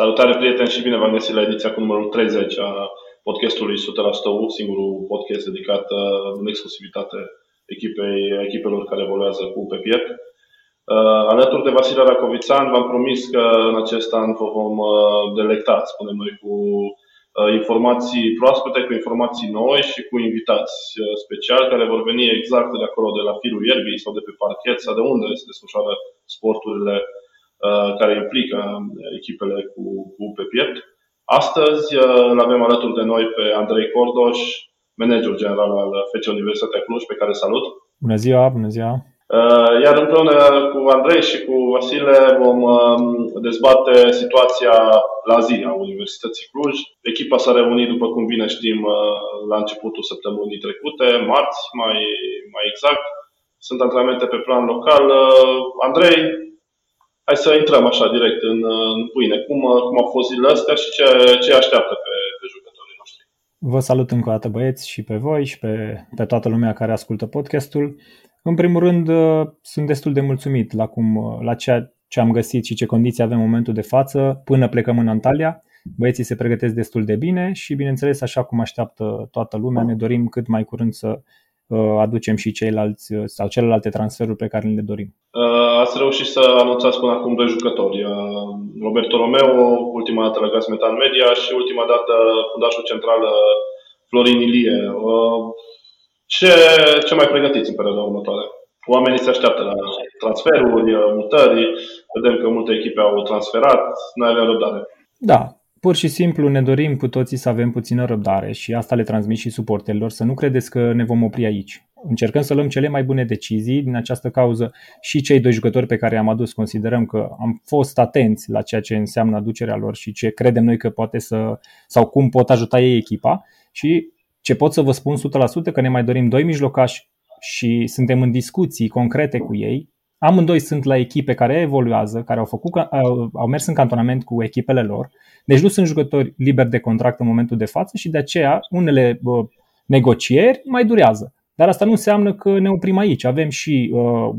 Salutare prieteni și bine v-am găsit la ediția cu numărul 30 a podcastului 100% U, singurul podcast dedicat uh, în exclusivitate echipei, echipelor care evoluează cu pe piept. Uh, alături de Vasile Racovițan v-am promis că în acest an vă vom uh, delecta, spunem noi, cu informații proaspete, cu informații noi și cu invitați speciali care vor veni exact de acolo, de la firul ierbii sau de pe parchet sau de unde se desfășoară sporturile Uh, care implică echipele cu, cu pe piept. Astăzi uh, îl avem alături de noi pe Andrei Cordoș, manager general al FC Universitatea Cluj, pe care salut. Bună ziua, bună ziua! Uh, iar împreună cu Andrei și cu Vasile vom um, dezbate situația la zi a Universității Cluj. Echipa s-a reunit, după cum bine știm, la începutul săptămânii trecute, marți mai, mai exact. Sunt antrenamente pe plan local. Andrei, hai să intrăm așa direct în, în pâine. Cum, cum au fost zilele astea și ce, ce așteaptă pe, pe jucătorii noștri? Vă salut încă o dată băieți și pe voi și pe, pe toată lumea care ascultă podcastul. În primul rând, uh, sunt destul de mulțumit la, cum, uh, la ceea ce am găsit și ce condiții avem în momentul de față până plecăm în Antalya. Băieții se pregătesc destul de bine și, bineînțeles, așa cum așteaptă toată lumea, ne dorim cât mai curând să Uh, aducem și ceilalți uh, sau celelalte transferuri pe care le dorim. Uh, ați reușit să anunțați până acum doi jucători. Roberto Romeo, ultima dată la Gasmetan Media și ultima dată fundașul central Florin Ilie. Ce, ce mai pregătiți în perioada următoare? Oamenii se așteaptă la transferuri, mutări. Vedem că multe echipe au transferat. Noi avem răbdare. Da, Pur și simplu ne dorim cu toții să avem puțină răbdare și asta le transmit și suporterilor, să nu credeți că ne vom opri aici. Încercăm să luăm cele mai bune decizii din această cauză și cei doi jucători pe care i-am adus considerăm că am fost atenți la ceea ce înseamnă aducerea lor și ce credem noi că poate să sau cum pot ajuta ei echipa și ce pot să vă spun 100% că ne mai dorim doi mijlocași și suntem în discuții concrete cu ei. Amândoi sunt la echipe care evoluează, care au, făcut, au mers în cantonament cu echipele lor deci nu sunt jucători liberi de contract în momentul de față și de aceea unele uh, negocieri mai durează. Dar asta nu înseamnă că ne oprim aici. Avem și uh,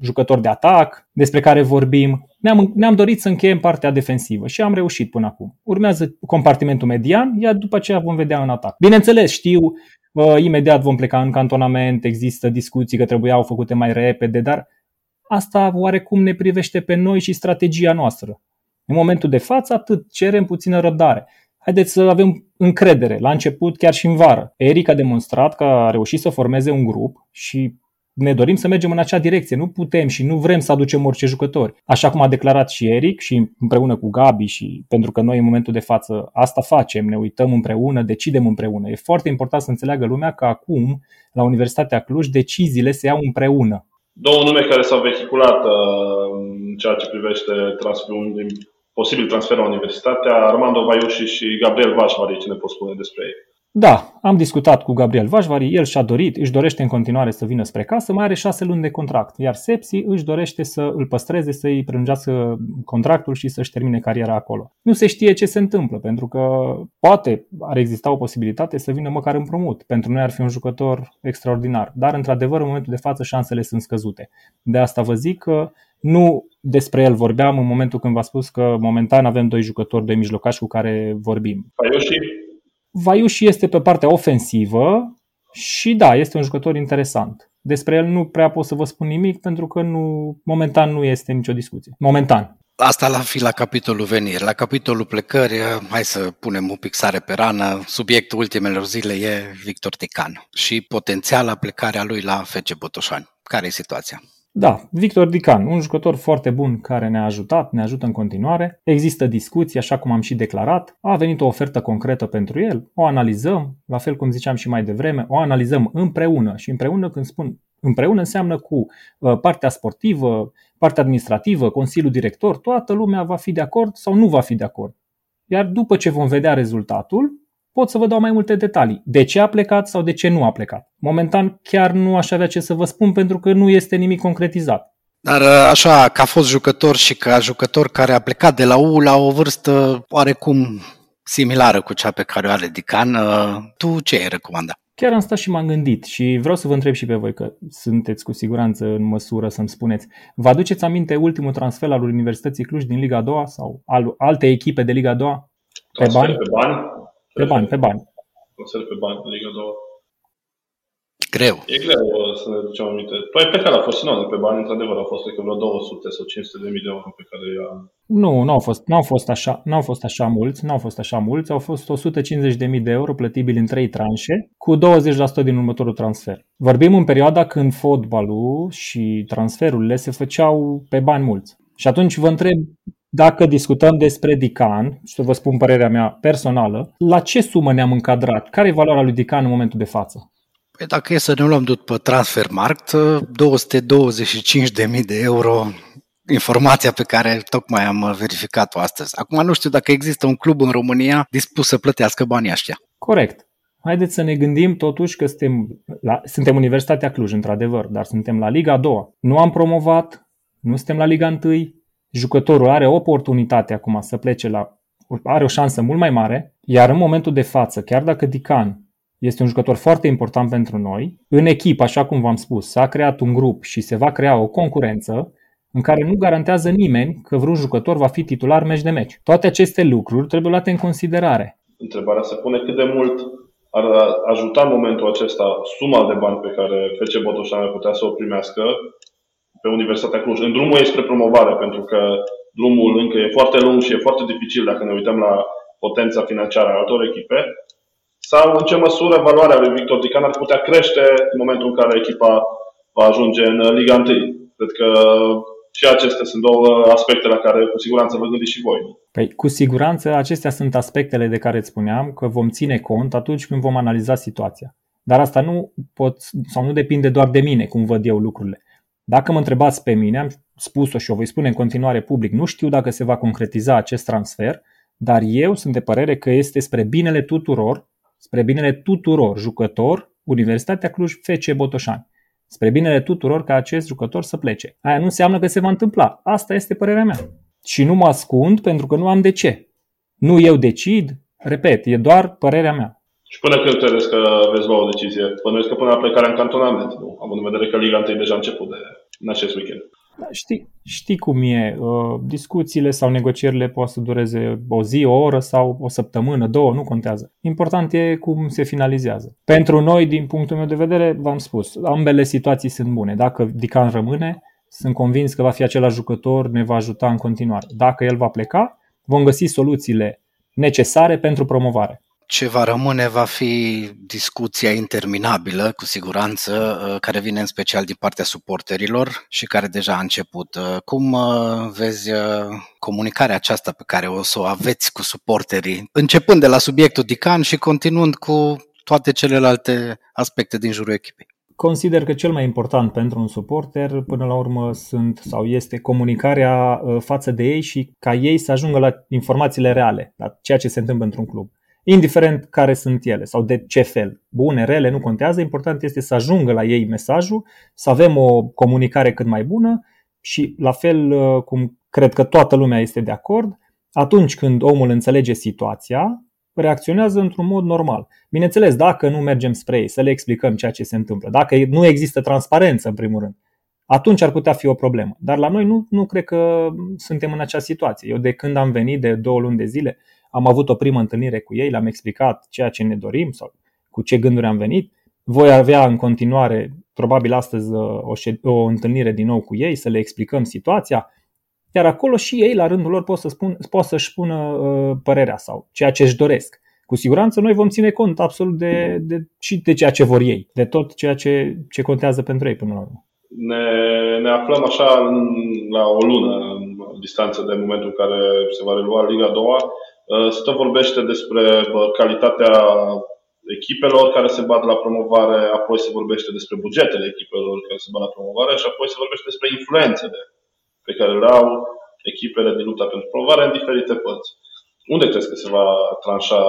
jucători de atac despre care vorbim. Ne-am, ne-am dorit să încheiem partea defensivă și am reușit până acum. Urmează compartimentul median, iar după aceea vom vedea în atac. Bineînțeles, știu, uh, imediat vom pleca în cantonament, există discuții că trebuiau făcute mai repede, dar asta oarecum ne privește pe noi și strategia noastră. În momentul de față, atât cerem puțină răbdare. Haideți să avem încredere, la început, chiar și în vară. Eric a demonstrat că a reușit să formeze un grup și ne dorim să mergem în acea direcție. Nu putem și nu vrem să aducem orice jucători. Așa cum a declarat și Eric și împreună cu Gabi și pentru că noi în momentul de față asta facem, ne uităm împreună, decidem împreună. E foarte important să înțeleagă lumea că acum la Universitatea Cluj deciziile se iau împreună. Două nume care s-au vehiculat uh, în ceea ce privește transferul posibil transfer la Universitatea, Armando Vaiuși și Gabriel Vașvari, ce ne pot spune despre ei? Da, am discutat cu Gabriel Vașvari, el și-a dorit, își dorește în continuare să vină spre casă, mai are șase luni de contract, iar Sepsi își dorește să îl păstreze, să-i prelungească contractul și să-și termine cariera acolo. Nu se știe ce se întâmplă, pentru că poate ar exista o posibilitate să vină măcar împrumut. Pentru noi ar fi un jucător extraordinar, dar într-adevăr în momentul de față șansele sunt scăzute. De asta vă zic că nu despre el vorbeam în momentul când v-a spus că momentan avem doi jucători, doi mijlocași cu care vorbim. Vaiuși? Vaiuși este pe partea ofensivă și da, este un jucător interesant. Despre el nu prea pot să vă spun nimic pentru că nu, momentan nu este nicio discuție. Momentan. Asta la fi la capitolul veniri. La capitolul plecări, hai să punem un pic sare pe rană. Subiectul ultimelor zile e Victor Tican și potențiala plecarea lui la FC Botoșani. Care e situația? Da, Victor Dican, un jucător foarte bun care ne-a ajutat, ne ajută în continuare. Există discuții, așa cum am și declarat. A venit o ofertă concretă pentru el, o analizăm, la fel cum ziceam și mai devreme, o analizăm împreună și împreună când spun împreună înseamnă cu uh, partea sportivă, partea administrativă, Consiliul Director, toată lumea va fi de acord sau nu va fi de acord. Iar după ce vom vedea rezultatul, pot să vă dau mai multe detalii. De ce a plecat sau de ce nu a plecat. Momentan chiar nu aș avea ce să vă spun pentru că nu este nimic concretizat. Dar uh, așa, ca fost jucător și ca jucător care a plecat de la U la o vârstă oarecum similară cu cea pe care o are Dican, uh, tu ce ai recomanda? chiar am stat și m-am gândit și vreau să vă întreb și pe voi că sunteți cu siguranță în măsură să-mi spuneți. Vă aduceți aminte ultimul transfer al Universității Cluj din Liga 2 sau al alte echipe de Liga 2? Pe bani? Pe bani? Pe bani, pe bani. Transfer pe bani în Liga 2. Greu. E greu să ne ducem aminte. Păi pe care a fost sinonă pe bani, într-adevăr, a fost cred că vreo 200 sau 500 de mii de euro pe care i-a... Nu, nu au fost, n-au fost așa, n-au fost așa mulți, n-au fost așa mulți, au fost 150 de mii de euro plătibili în trei tranșe, cu 20% din următorul transfer. Vorbim în perioada când fotbalul și transferurile se făceau pe bani mulți. Și atunci vă întreb, dacă discutăm despre Dican, și să vă spun părerea mea personală, la ce sumă ne-am încadrat? Care e valoarea lui Dican în momentul de față? Păi dacă e să ne luăm după Transfermarkt, 225.000 de euro informația pe care tocmai am verificat-o astăzi. Acum nu știu dacă există un club în România dispus să plătească banii ăștia. Corect. Haideți să ne gândim totuși că suntem, la, suntem Universitatea Cluj, într-adevăr, dar suntem la Liga 2. Nu am promovat, nu suntem la Liga 1. Jucătorul are oportunitate acum să plece la are o șansă mult mai mare, iar în momentul de față, chiar dacă Dican este un jucător foarte important pentru noi. În echipă, așa cum v-am spus, s-a creat un grup și se va crea o concurență în care nu garantează nimeni că vreun jucător va fi titular meci de meci. Toate aceste lucruri trebuie luate în considerare. Întrebarea se pune cât de mult ar ajuta în momentul acesta suma de bani pe care FC Botoșan ar putea să o primească pe Universitatea Cluj. În drumul ei spre promovare, pentru că drumul încă e foarte lung și e foarte dificil dacă ne uităm la potența financiară a altor echipe, sau în ce măsură valoarea lui Victor Dican ar putea crește în momentul în care echipa va ajunge în Liga 1. Cred că și acestea sunt două aspecte la care cu siguranță vă gândiți și voi. Păi, cu siguranță acestea sunt aspectele de care îți spuneam că vom ține cont atunci când vom analiza situația. Dar asta nu pot sau nu depinde doar de mine, cum văd eu lucrurile. Dacă mă întrebați pe mine, am spus-o și o voi spune în continuare public, nu știu dacă se va concretiza acest transfer, dar eu sunt de părere că este spre binele tuturor spre binele tuturor jucător, Universitatea Cluj FC Botoșani. Spre binele tuturor ca acest jucător să plece. Aia nu înseamnă că se va întâmpla. Asta este părerea mea. Și nu mă ascund pentru că nu am de ce. Nu eu decid, repet, e doar părerea mea. Și până când credeți că veți lua o decizie? Până că până la plecarea în cantonament, nu? Având în vedere că Liga 1 deja a început de, în acest weekend. Da, știi, știi cum e. Uh, discuțiile sau negocierile poate să dureze o zi, o oră sau o săptămână, două, nu contează. Important e cum se finalizează. Pentru noi, din punctul meu de vedere, v-am spus, ambele situații sunt bune. Dacă Dican rămâne, sunt convins că va fi același jucător, ne va ajuta în continuare. Dacă el va pleca, vom găsi soluțiile necesare pentru promovare. Ce va rămâne va fi discuția interminabilă, cu siguranță, uh, care vine în special din partea suporterilor și care deja a început. Uh, cum uh, vezi comunicarea aceasta pe care o să o aveți cu suporterii, începând de la subiectul Dican și continuând cu toate celelalte aspecte din jurul echipei? Consider că cel mai important pentru un suporter, până la urmă, sunt sau este comunicarea față de ei și ca ei să ajungă la informațiile reale, la ceea ce se întâmplă într-un club indiferent care sunt ele sau de ce fel. Bune, rele, nu contează, important este să ajungă la ei mesajul, să avem o comunicare cât mai bună și la fel uh, cum cred că toată lumea este de acord, atunci când omul înțelege situația, reacționează într-un mod normal. Bineînțeles, dacă nu mergem spre ei să le explicăm ceea ce se întâmplă, dacă nu există transparență în primul rând, atunci ar putea fi o problemă. Dar la noi nu, nu cred că suntem în acea situație. Eu de când am venit de două luni de zile, am avut o primă întâlnire cu ei, le-am explicat ceea ce ne dorim sau cu ce gânduri am venit. Voi avea în continuare, probabil astăzi, uh, o, șed- o întâlnire din nou cu ei, să le explicăm situația, iar acolo și ei, la rândul lor, pot, să spun, pot să-și spună uh, părerea sau ceea ce își doresc. Cu siguranță noi vom ține cont absolut de, de, și de ceea ce vor ei, de tot ceea ce, ce contează pentru ei până la urmă. Ne, ne aflăm așa la o lună în distanță de momentul în care se va relua Liga 2 Uh, se tot vorbește despre calitatea echipelor care se bat la promovare, apoi se vorbește despre bugetele echipelor care se bat la promovare și apoi se vorbește despre influențele pe care le au echipele din lupta pentru promovare în diferite părți. Unde crezi că se va tranșa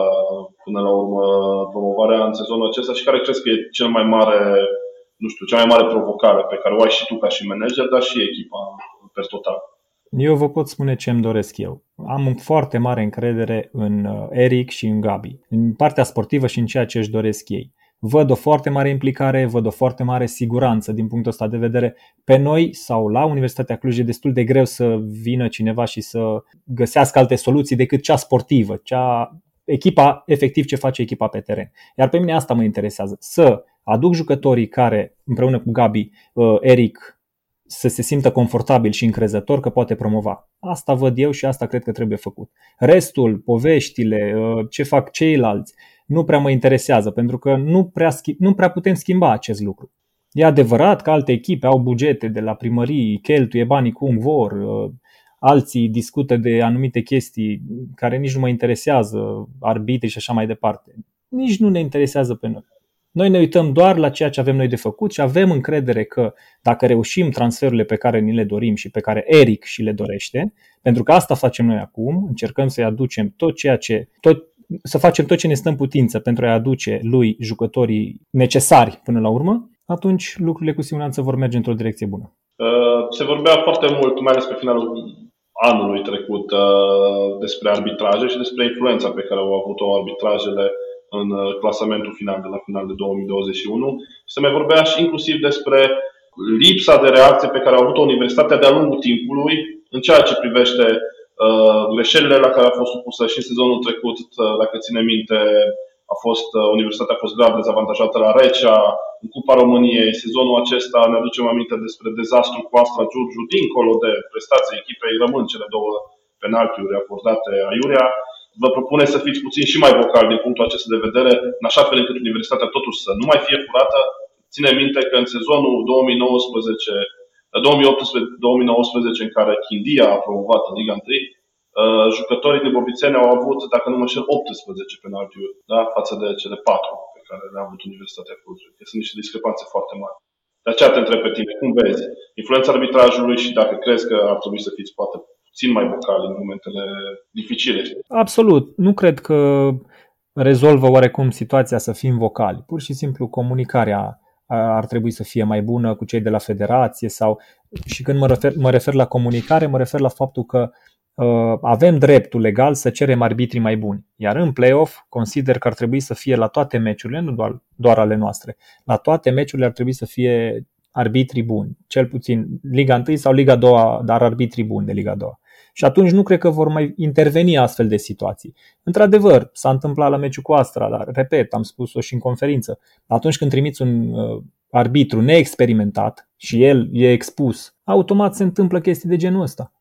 până la urmă promovarea în sezonul acesta și care crezi că e cel mai mare, nu știu, cea mai mare provocare pe care o ai și tu ca și manager, dar și echipa per total? Eu vă pot spune ce îmi doresc eu. Am foarte mare încredere în uh, Eric și în Gabi, în partea sportivă și în ceea ce își doresc ei. văd o foarte mare implicare, văd o foarte mare siguranță din punctul ăsta de vedere. Pe noi sau la Universitatea Cluj e destul de greu să vină cineva și să găsească alte soluții decât cea sportivă, cea echipa, efectiv ce face echipa pe teren. Iar pe mine asta mă interesează, să aduc jucătorii care, împreună cu Gabi, uh, Eric, să se simtă confortabil și încrezător că poate promova. Asta văd eu și asta cred că trebuie făcut. Restul, poveștile, uh, ce fac ceilalți, nu prea mă interesează, pentru că nu prea, nu prea putem schimba acest lucru. E adevărat că alte echipe au bugete de la primării, cheltuie banii cum vor, uh, alții discută de anumite chestii care nici nu mă interesează, arbitri și așa mai departe. Nici nu ne interesează pe noi. Noi ne uităm doar la ceea ce avem noi de făcut și avem încredere că dacă reușim transferurile pe care ni le dorim și pe care Eric și le dorește, pentru că asta facem noi acum, încercăm să-i aducem tot ceea ce, tot, să facem tot ce ne stă în putință pentru a-i aduce lui jucătorii necesari până la urmă, atunci lucrurile cu siguranță vor merge într-o direcție bună. Uh, se vorbea foarte mult, mai ales pe finalul anului trecut, uh, despre arbitraje și despre influența pe care au avut-o arbitrajele în uh, clasamentul final de la final de 2021. Se mai vorbea și inclusiv despre lipsa de reacție pe care a avut-o Universitatea de-a lungul timpului în ceea ce privește uh, greșelile la care a fost supusă și în sezonul trecut, uh, dacă ține minte, a fost, uh, Universitatea a fost grav dezavantajată la Recea, în Cupa României. Sezonul acesta ne aducem aminte despre dezastru cu Astra Giurgiu, dincolo de prestația echipei, rămân cele două penaltiuri acordate Aiurea vă propune să fiți puțin și mai vocal din punctul acesta de vedere, în așa fel încât universitatea totuși să nu mai fie curată. Ține minte că în sezonul 2019 2018-2019 în care Chindia a promovat în Liga 1, uh, jucătorii de Bobițeni au avut, dacă nu mă șer, 18 penaltiuri da? față de cele 4 pe care le-a avut Universitatea Cluj. Sunt niște discrepanțe foarte mari. De aceea te întreb pe tine, cum vezi influența arbitrajului și dacă crezi că ar trebui să fiți poate puțin mai vocali în momentele dificile. Absolut. Nu cred că rezolvă oarecum situația să fim vocali. Pur și simplu comunicarea ar trebui să fie mai bună cu cei de la federație sau și când mă refer, mă refer la comunicare, mă refer la faptul că uh, avem dreptul legal să cerem arbitrii mai buni. Iar în play-off consider că ar trebui să fie la toate meciurile, nu doar, doar ale noastre, la toate meciurile ar trebui să fie arbitrii buni, cel puțin Liga 1 sau Liga 2, dar arbitrii buni de Liga 2 și atunci nu cred că vor mai interveni astfel de situații. Într-adevăr, s-a întâmplat la meciul cu Astra, dar, repet, am spus-o și în conferință, atunci când trimiți un uh, arbitru neexperimentat și el e expus, automat se întâmplă chestii de genul ăsta.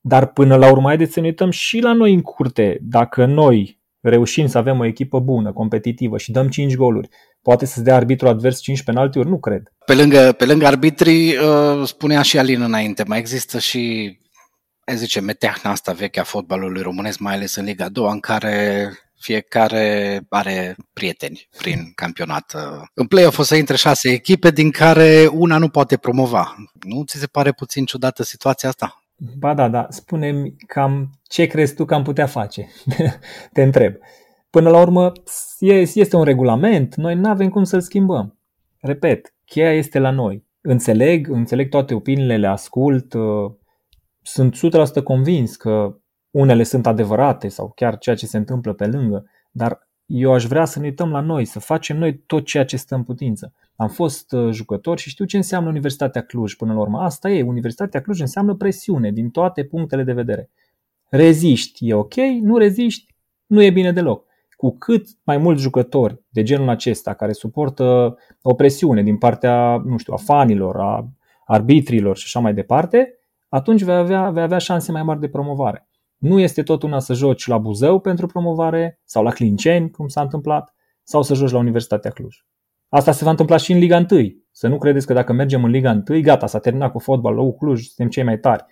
Dar până la urmă, haideți să ne uităm și la noi în curte. Dacă noi reușim să avem o echipă bună, competitivă și dăm 5 goluri, poate să-ți dea arbitru advers 5 penaltiuri? Nu cred. Pe lângă, pe lângă arbitrii, uh, spunea și Alin înainte, mai există și hai zice, meteahna asta veche a fotbalului românesc, mai ales în Liga 2, în care fiecare are prieteni prin campionat. În play-off o să intre șase echipe, din care una nu poate promova. Nu ți se pare puțin ciudată situația asta? Ba da, da. Spune-mi cam ce crezi tu că am putea face? Te întreb. Până la urmă, este un regulament, noi nu avem cum să-l schimbăm. Repet, cheia este la noi. Înțeleg, înțeleg toate opiniile, le ascult, sunt 100% convins că unele sunt adevărate sau chiar ceea ce se întâmplă pe lângă, dar eu aș vrea să ne uităm la noi, să facem noi tot ceea ce stă în putință. Am fost uh, jucător și știu ce înseamnă Universitatea Cluj până la urmă. Asta e, Universitatea Cluj înseamnă presiune din toate punctele de vedere. Reziști, e ok, nu reziști, nu e bine deloc. Cu cât mai mulți jucători de genul acesta care suportă o presiune din partea, nu știu, a fanilor, a arbitrilor și așa mai departe, atunci vei avea, vei avea șanse mai mari de promovare. Nu este tot una să joci la Buzău pentru promovare sau la Clinceni, cum s-a întâmplat, sau să joci la Universitatea Cluj. Asta se va întâmpla și în Liga 1. Să nu credeți că dacă mergem în Liga 1, gata, s-a terminat cu fotbalul, Cluj, suntem cei mai tari.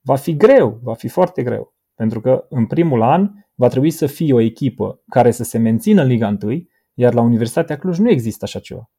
Va fi greu, va fi foarte greu. Pentru că în primul an va trebui să fie o echipă care să se mențină în Liga 1, iar la Universitatea Cluj nu există așa ceva.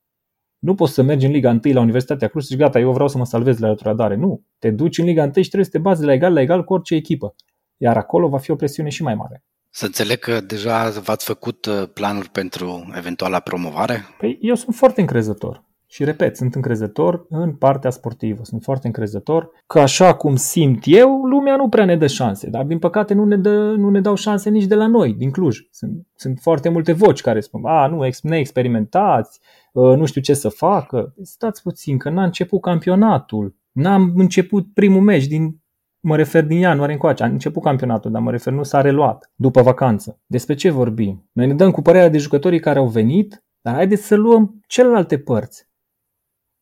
Nu poți să mergi în Liga 1 la Universitatea Cluj și zici, gata, eu vreau să mă salvez la retrogradare. Nu. Te duci în Liga 1 și trebuie să te bazi de la egal la egal cu orice echipă. Iar acolo va fi o presiune și mai mare. Să înțeleg că deja v-ați făcut uh, planuri pentru eventuala promovare? Păi eu sunt foarte încrezător. Și repet, sunt încrezător în partea sportivă, sunt foarte încrezător că așa cum simt eu, lumea nu prea ne dă șanse, dar din păcate nu ne, dă, nu ne dau șanse nici de la noi, din Cluj. Sunt, sunt foarte multe voci care spun, a, nu, neexperimentați, ă, nu știu ce să facă. Stați puțin, că n-a început campionatul, n-am început primul meci din Mă refer din ianuarie încoace, a început campionatul, dar mă refer nu s-a reluat după vacanță. Despre ce vorbim? Noi ne dăm cu părerea de jucătorii care au venit, dar haideți să luăm celelalte părți.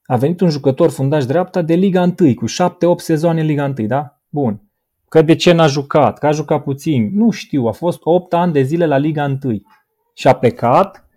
A venit un jucător fundaș dreapta de Liga 1, cu 7-8 sezoane în Liga 1, da? Bun. Că de ce n-a jucat? Că a jucat puțin? Nu știu, a fost 8 ani de zile la Liga 1 și a plecat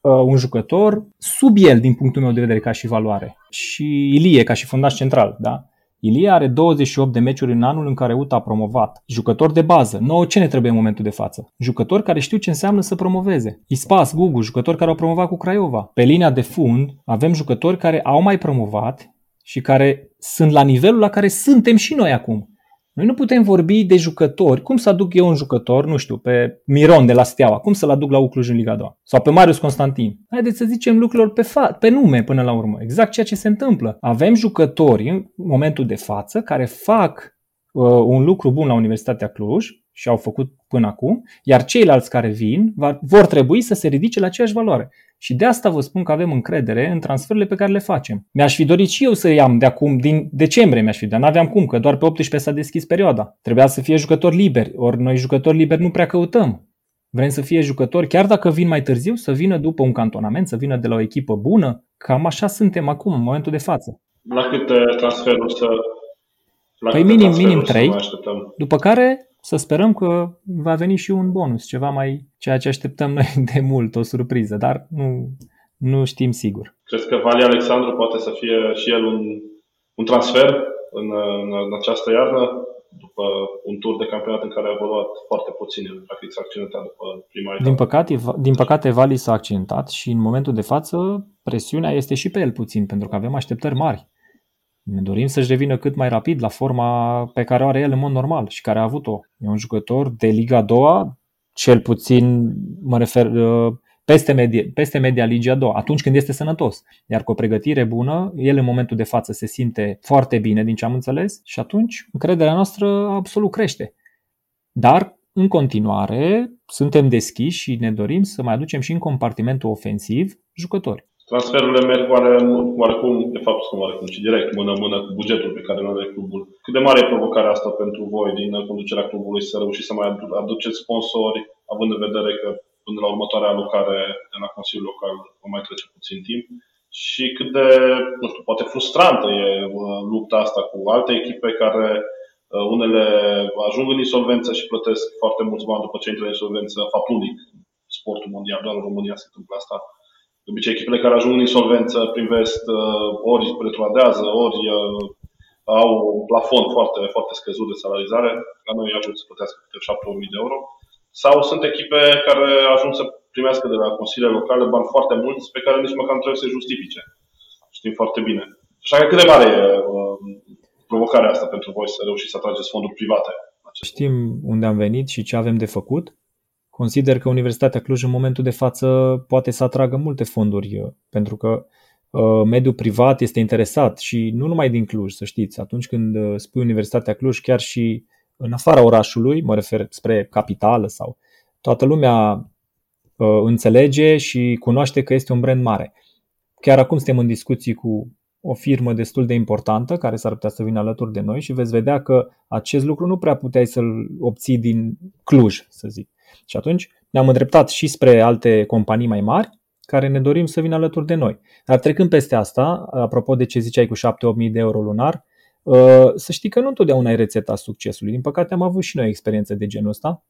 uh, un jucător sub el din punctul meu de vedere ca și valoare. Și Ilie ca și fundaș central, da? Ilie are 28 de meciuri în anul în care UTA a promovat. Jucător de bază. Nouă ce ne trebuie în momentul de față? Jucători care știu ce înseamnă să promoveze. Ispas, Gugu, jucători care au promovat cu Craiova. Pe linia de fund avem jucători care au mai promovat și care sunt la nivelul la care suntem și noi acum. Noi nu putem vorbi de jucători. Cum să aduc eu un jucător, nu știu, pe Miron de la Steaua? Cum să-l aduc la Ucluj în Liga 2? Sau pe Marius Constantin? Haideți să zicem lucrurilor pe, fa- pe nume până la urmă. Exact ceea ce se întâmplă. Avem jucători în momentul de față care fac uh, un lucru bun la Universitatea Cluj și au făcut până acum, iar ceilalți care vin va, vor trebui să se ridice la aceeași valoare. Și de asta vă spun că avem încredere în transferurile pe care le facem. Mi-aș fi dorit și eu să iau de acum, din decembrie mi-aș fi, dar n-aveam cum, că doar pe 18 s-a deschis perioada. Trebuia să fie jucători liberi, ori noi jucători liberi nu prea căutăm. Vrem să fie jucători, chiar dacă vin mai târziu, să vină după un cantonament, să vină de la o echipă bună. Cam așa suntem acum, în momentul de față. La câte transferuri să... La păi minim, minim 3, după care să sperăm că va veni și un bonus, ceva mai ceea ce așteptăm noi de mult, o surpriză, dar nu, nu știm sigur. Crezi că Vali Alexandru poate să fie și el un, un transfer în, în, în această iarnă? după un tur de campionat în care a evoluat foarte puțin, practic s-a accidentat după prima etapă. Din păcate, din păcate Vali s-a accidentat și în momentul de față presiunea este și pe el puțin, pentru că avem așteptări mari. Ne dorim să-și revină cât mai rapid la forma pe care o are el în mod normal și care a avut-o. E un jucător de Liga 2, cel puțin, mă refer, uh, peste media, peste media Liga 2, atunci când este sănătos. Iar cu o pregătire bună, el în momentul de față se simte foarte bine, din ce am înțeles, și atunci încrederea noastră absolut crește. Dar, în continuare, suntem deschiși și ne dorim să mai aducem și în compartimentul ofensiv jucători. Transferurile merg oare, oarecum, de fapt nu oarecum, ci direct mână-mână cu bugetul pe care îl are clubul. Cât de mare e provocarea asta pentru voi din conducerea clubului să reușiți să mai aduceți sponsori, având în vedere că până la următoarea alocare de la Consiliul Local va mai trece puțin timp? Și cât de, nu știu, poate frustrantă e uh, lupta asta cu alte echipe care uh, unele ajung în insolvență și plătesc foarte mulți bani după ce intră în insolvență, fapt unic, sportul mondial, doar în România se întâmplă asta de obicei, echipele care ajung în insolvență privesc uh, ori retroadează, ori uh, au un plafon foarte, foarte scăzut de salarizare. La noi ajung să plătească câte 7.000 de euro. Sau sunt echipe care ajung să primească de la consiliile locale bani foarte mulți pe care nici măcar nu trebuie să justifice. Știm foarte bine. Așa că cât de mare e uh, provocarea asta pentru voi să reușiți să atrageți fonduri private? Știm unde am venit și ce avem de făcut Consider că Universitatea Cluj în momentul de față poate să atragă multe fonduri uh, pentru că uh, mediul privat este interesat și nu numai din Cluj, să știți. Atunci când uh, spui Universitatea Cluj, chiar și în afara orașului, mă refer spre capitală sau toată lumea înțelege și cunoaște că este un brand mare. Chiar acum suntem în discuții cu o firmă destul de importantă care s-ar putea să vină alături de noi și veți vedea că acest lucru nu prea puteai să-l obții din Cluj, să zic. Și atunci ne-am îndreptat și spre alte companii mai mari care ne dorim să vină alături de noi. Dar trecând peste asta, apropo de ce ziceai cu 7-8 mii de euro lunar, uh, să știi că nu întotdeauna e rețeta succesului. Din păcate am avut și noi experiențe de genul ăsta.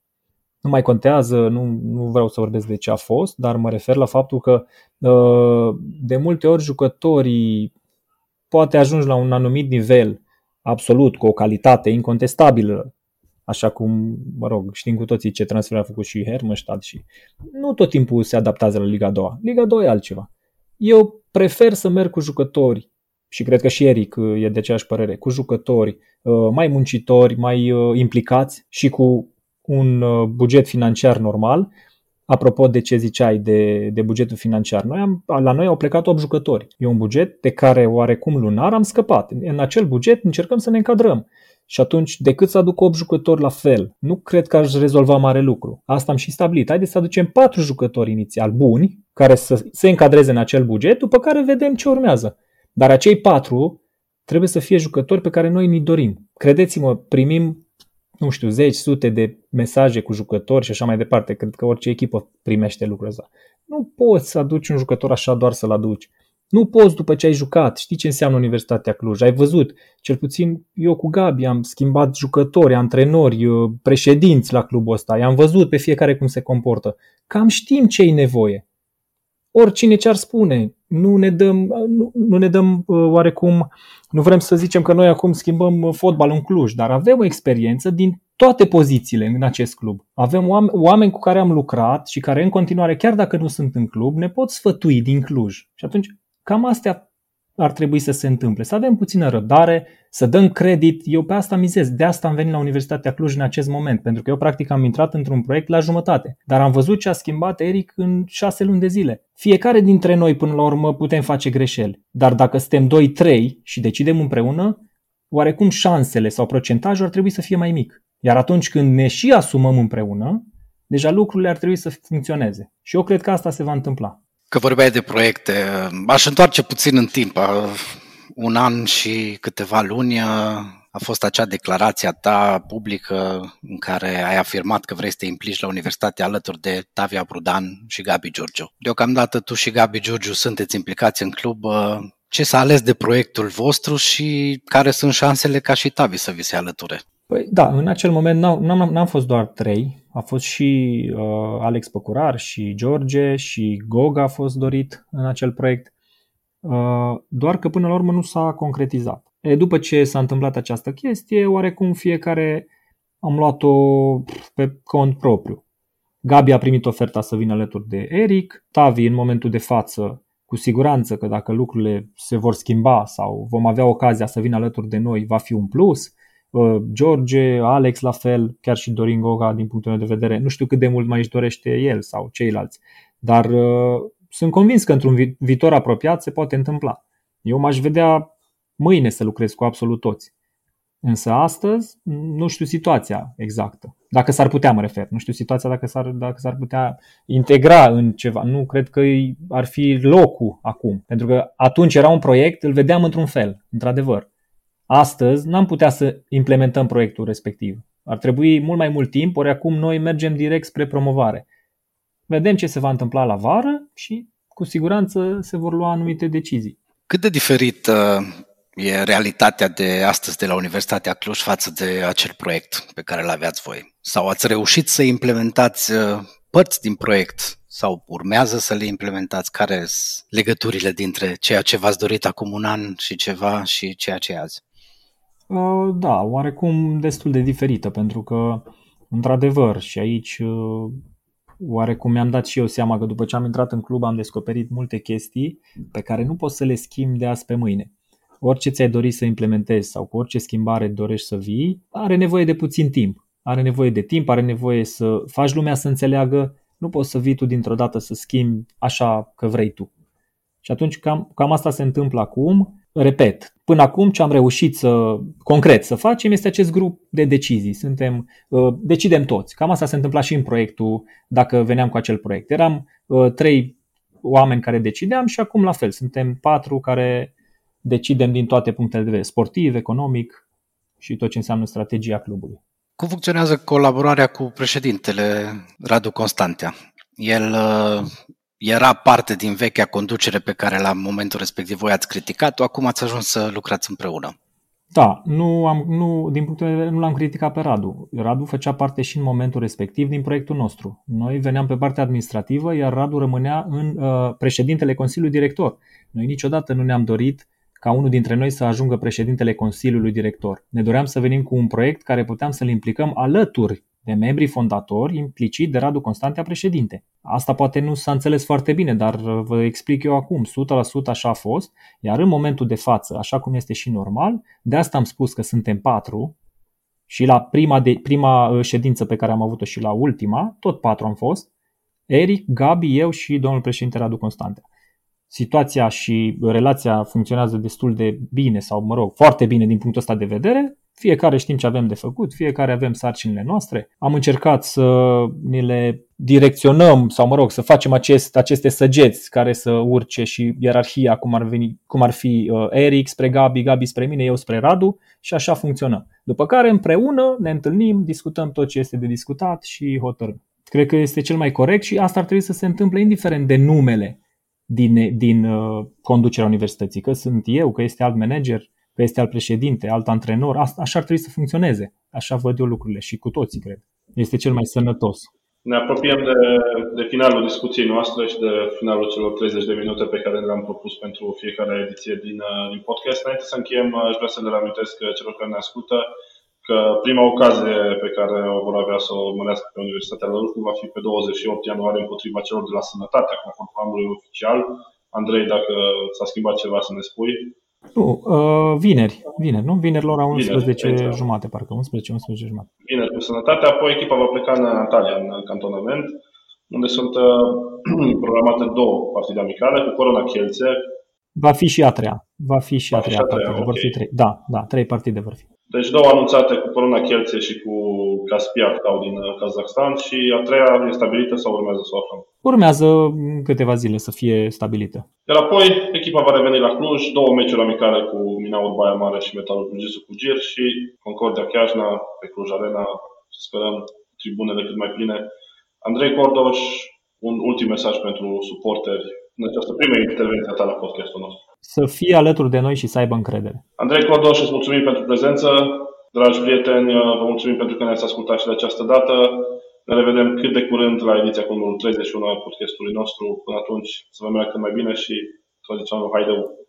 Nu mai contează, nu, nu vreau să vorbesc de ce a fost, dar mă refer la faptul că uh, de multe ori jucătorii poate ajungi la un anumit nivel absolut, cu o calitate incontestabilă așa cum, mă rog, știm cu toții ce transfer a făcut și Hermannstadt și nu tot timpul se adaptează la Liga 2. Liga 2 e altceva. Eu prefer să merg cu jucători și cred că și Eric uh, e de aceeași părere, cu jucători uh, mai muncitori, mai uh, implicați și cu un buget financiar normal, Apropo de ce ziceai de, de bugetul financiar, noi am, la noi au plecat 8 jucători. E un buget de care oarecum lunar am scăpat. În acel buget încercăm să ne încadrăm. Și atunci, decât să aduc 8 jucători la fel, nu cred că aș rezolva mare lucru. Asta am și stabilit. Haideți să aducem 4 jucători inițial buni, care să se încadreze în acel buget, după care vedem ce urmează. Dar acei 4 trebuie să fie jucători pe care noi ni dorim. Credeți-mă, primim, nu știu, zeci, sute de mesaje cu jucători și așa mai departe. Cred că orice echipă primește lucrul ăsta. Nu poți să aduci un jucător așa doar să-l aduci. Nu poți după ce ai jucat. Știi ce înseamnă Universitatea Cluj? Ai văzut, cel puțin eu cu Gabi am schimbat jucători, antrenori, uh, președinți la clubul ăsta. I-am văzut pe fiecare cum se comportă. Cam știm ce e nevoie. Oricine ce-ar spune, nu ne dăm, nu, nu ne dăm uh, oarecum, nu vrem să zicem că noi acum schimbăm uh, fotbal în Cluj, dar avem o experiență din toate pozițiile în acest club. Avem oameni cu care am lucrat și care în continuare, chiar dacă nu sunt în club, ne pot sfătui din Cluj. Și atunci Cam astea ar trebui să se întâmple. Să avem puțină răbdare, să dăm credit. Eu pe asta mizez. De asta am venit la Universitatea Cluj în acest moment, pentru că eu practic am intrat într-un proiect la jumătate. Dar am văzut ce a schimbat Eric în șase luni de zile. Fiecare dintre noi până la urmă putem face greșeli. Dar dacă suntem 2-3 și decidem împreună, oarecum șansele sau procentajul ar trebui să fie mai mic. Iar atunci când ne și asumăm împreună, deja lucrurile ar trebui să funcționeze. Și eu cred că asta se va întâmpla. Că vorbeai de proiecte, aș întoarce puțin în timp. Un an și câteva luni a fost acea declarație a ta publică în care ai afirmat că vrei să te implici la universitate alături de Tavia Brudan și Gabi Giurgiu. Deocamdată tu și Gabi Giurgiu sunteți implicați în club. Ce s-a ales de proiectul vostru și care sunt șansele ca și Tavi să vi se alăture? Păi da, în acel moment n-am, n-am, n-am fost doar trei, a fost și uh, Alex Păcurar și George și Goga a fost dorit în acel proiect, uh, doar că până la urmă nu s-a concretizat. E, după ce s-a întâmplat această chestie, oarecum fiecare am luat-o pe cont propriu. Gabi a primit oferta să vină alături de Eric, Tavi în momentul de față cu siguranță că dacă lucrurile se vor schimba sau vom avea ocazia să vină alături de noi, va fi un plus. Uh, George, Alex la fel, chiar și Dorin Goga din punctul meu de vedere. Nu știu cât de mult mai își dorește el sau ceilalți, dar uh, sunt convins că într-un viitor apropiat se poate întâmpla. Eu m-aș vedea mâine să lucrez cu absolut toți. Însă astăzi nu știu situația exactă. Dacă s-ar putea, mă refer. Nu știu situația dacă s-ar, dacă s-ar putea integra în ceva. Nu cred că ar fi locul acum. Pentru că atunci era un proiect, îl vedeam într-un fel, într-adevăr. Astăzi n-am putea să implementăm proiectul respectiv. Ar trebui mult mai mult timp, ori acum noi mergem direct spre promovare. Vedem ce se va întâmpla la vară și cu siguranță se vor lua anumite decizii. Cât de diferit uh, e realitatea de astăzi de la Universitatea Cluj față de acel proiect pe care îl aveați voi? Sau ați reușit să implementați uh, părți din proiect sau urmează să le implementați? Care sunt legăturile dintre ceea ce v-ați dorit acum un an și ceva și ceea ce e azi? Uh, da, oarecum destul de diferită, pentru că, într-adevăr, și aici uh, oarecum mi-am dat și eu seama că după ce am intrat în club am descoperit multe chestii pe care nu poți să le schimbi de azi pe mâine. Orice ți-ai dori să implementezi sau cu orice schimbare dorești să vii, are nevoie de puțin timp. Are nevoie de timp, are nevoie să faci lumea să înțeleagă. Nu poți să vii tu dintr-o dată să schimbi așa că vrei tu. Și atunci cam, cam asta se întâmplă acum repet, până acum ce am reușit să, concret, să facem este acest grup de decizii. Suntem, uh, decidem toți. Cam asta se întâmpla și în proiectul, dacă veneam cu acel proiect. Eram uh, trei oameni care decideam și acum la fel. Suntem patru care decidem din toate punctele de vedere, sportiv, economic și tot ce înseamnă strategia clubului. Cum funcționează colaborarea cu președintele Radu Constantea? El uh, era parte din vechea conducere pe care la momentul respectiv voi ați criticat-o, acum ați ajuns să lucrați împreună. Da, nu am, nu, din punct de vedere nu l-am criticat pe Radu. Radu făcea parte și în momentul respectiv din proiectul nostru. Noi veneam pe partea administrativă, iar Radu rămânea în uh, președintele Consiliului Director. Noi niciodată nu ne-am dorit ca unul dintre noi să ajungă președintele Consiliului Director. Ne doream să venim cu un proiect care puteam să-l implicăm alături de membrii fondatori, implicit de Radu Constantea președinte. Asta poate nu s-a înțeles foarte bine, dar vă explic eu acum, 100% așa a fost, iar în momentul de față, așa cum este și normal, de asta am spus că suntem patru și la prima, de, prima uh, ședință pe care am avut-o și la ultima, tot patru am fost, Eric, Gabi, eu și domnul președinte Radu Constantea. Situația și relația funcționează destul de bine sau, mă rog, foarte bine din punctul ăsta de vedere. Fiecare știm ce avem de făcut, fiecare avem sarcinile noastre. Am încercat să ne le direcționăm sau, mă rog, să facem acest, aceste săgeți care să urce și ierarhia, cum ar, veni, cum ar fi uh, Eric spre Gabi, Gabi spre mine, eu spre Radu și așa funcționăm. După care împreună ne întâlnim, discutăm tot ce este de discutat și hotărâm. Cred că este cel mai corect și asta ar trebui să se întâmple indiferent de numele din, din uh, conducerea universității, că sunt eu, că este alt manager, că este alt președinte, alt antrenor, asta, așa ar trebui să funcționeze. Așa văd eu lucrurile și cu toții, cred. Este cel mai sănătos. Ne apropiem de, de finalul discuției noastre și de finalul celor 30 de minute pe care le-am propus pentru fiecare ediție din, uh, din podcast. Înainte să încheiem, aș vrea să le reamintesc celor care ne ascultă că prima ocazie pe care o vor avea să o urmărească pe Universitatea Lălușcu va fi pe 28 ianuarie împotriva celor de la Sănătate, conform programului oficial. Andrei, dacă s-a schimbat ceva să ne spui. Nu, uh, vineri, vineri, nu? Vineri la ora 11 vineri, jumate, parcă 11, 11 jumate. Vineri cu sănătate, apoi echipa va pleca în Antalya, în cantonament, unde sunt uh, programate două partide amicale cu Corona Kielce. Va fi și a treia. Va fi și va a treia, fi a treia partidă. Okay. Vor fi trei. Da, da, trei partide vor fi. Deci două anunțate cu Corona Kielce și cu Caspiac Tau din uh, Kazakhstan și a treia e stabilită sau urmează să o aflăm? Urmează câteva zile să fie stabilită. Iar apoi echipa va reveni la Cluj, două meciuri amicale cu Minaur Baia Mare și Metalul Gisu cu Gir și Concordia Chiajna pe Cluj Arena. Sperăm tribunele cât mai pline. Andrei Cordoș, un ultim mesaj pentru suporteri în această primă intervenție a ta la podcastul nostru. Să fie alături de noi și să aibă încredere. Andrei Cordoș, îți mulțumim pentru prezență. Dragi prieteni, vă mulțumim pentru că ne-ați ascultat și de această dată. Ne revedem cât de curând la ediția cu numărul 31 a podcastului nostru. Până atunci, să vă meargă cât mai bine și tradițional haideu!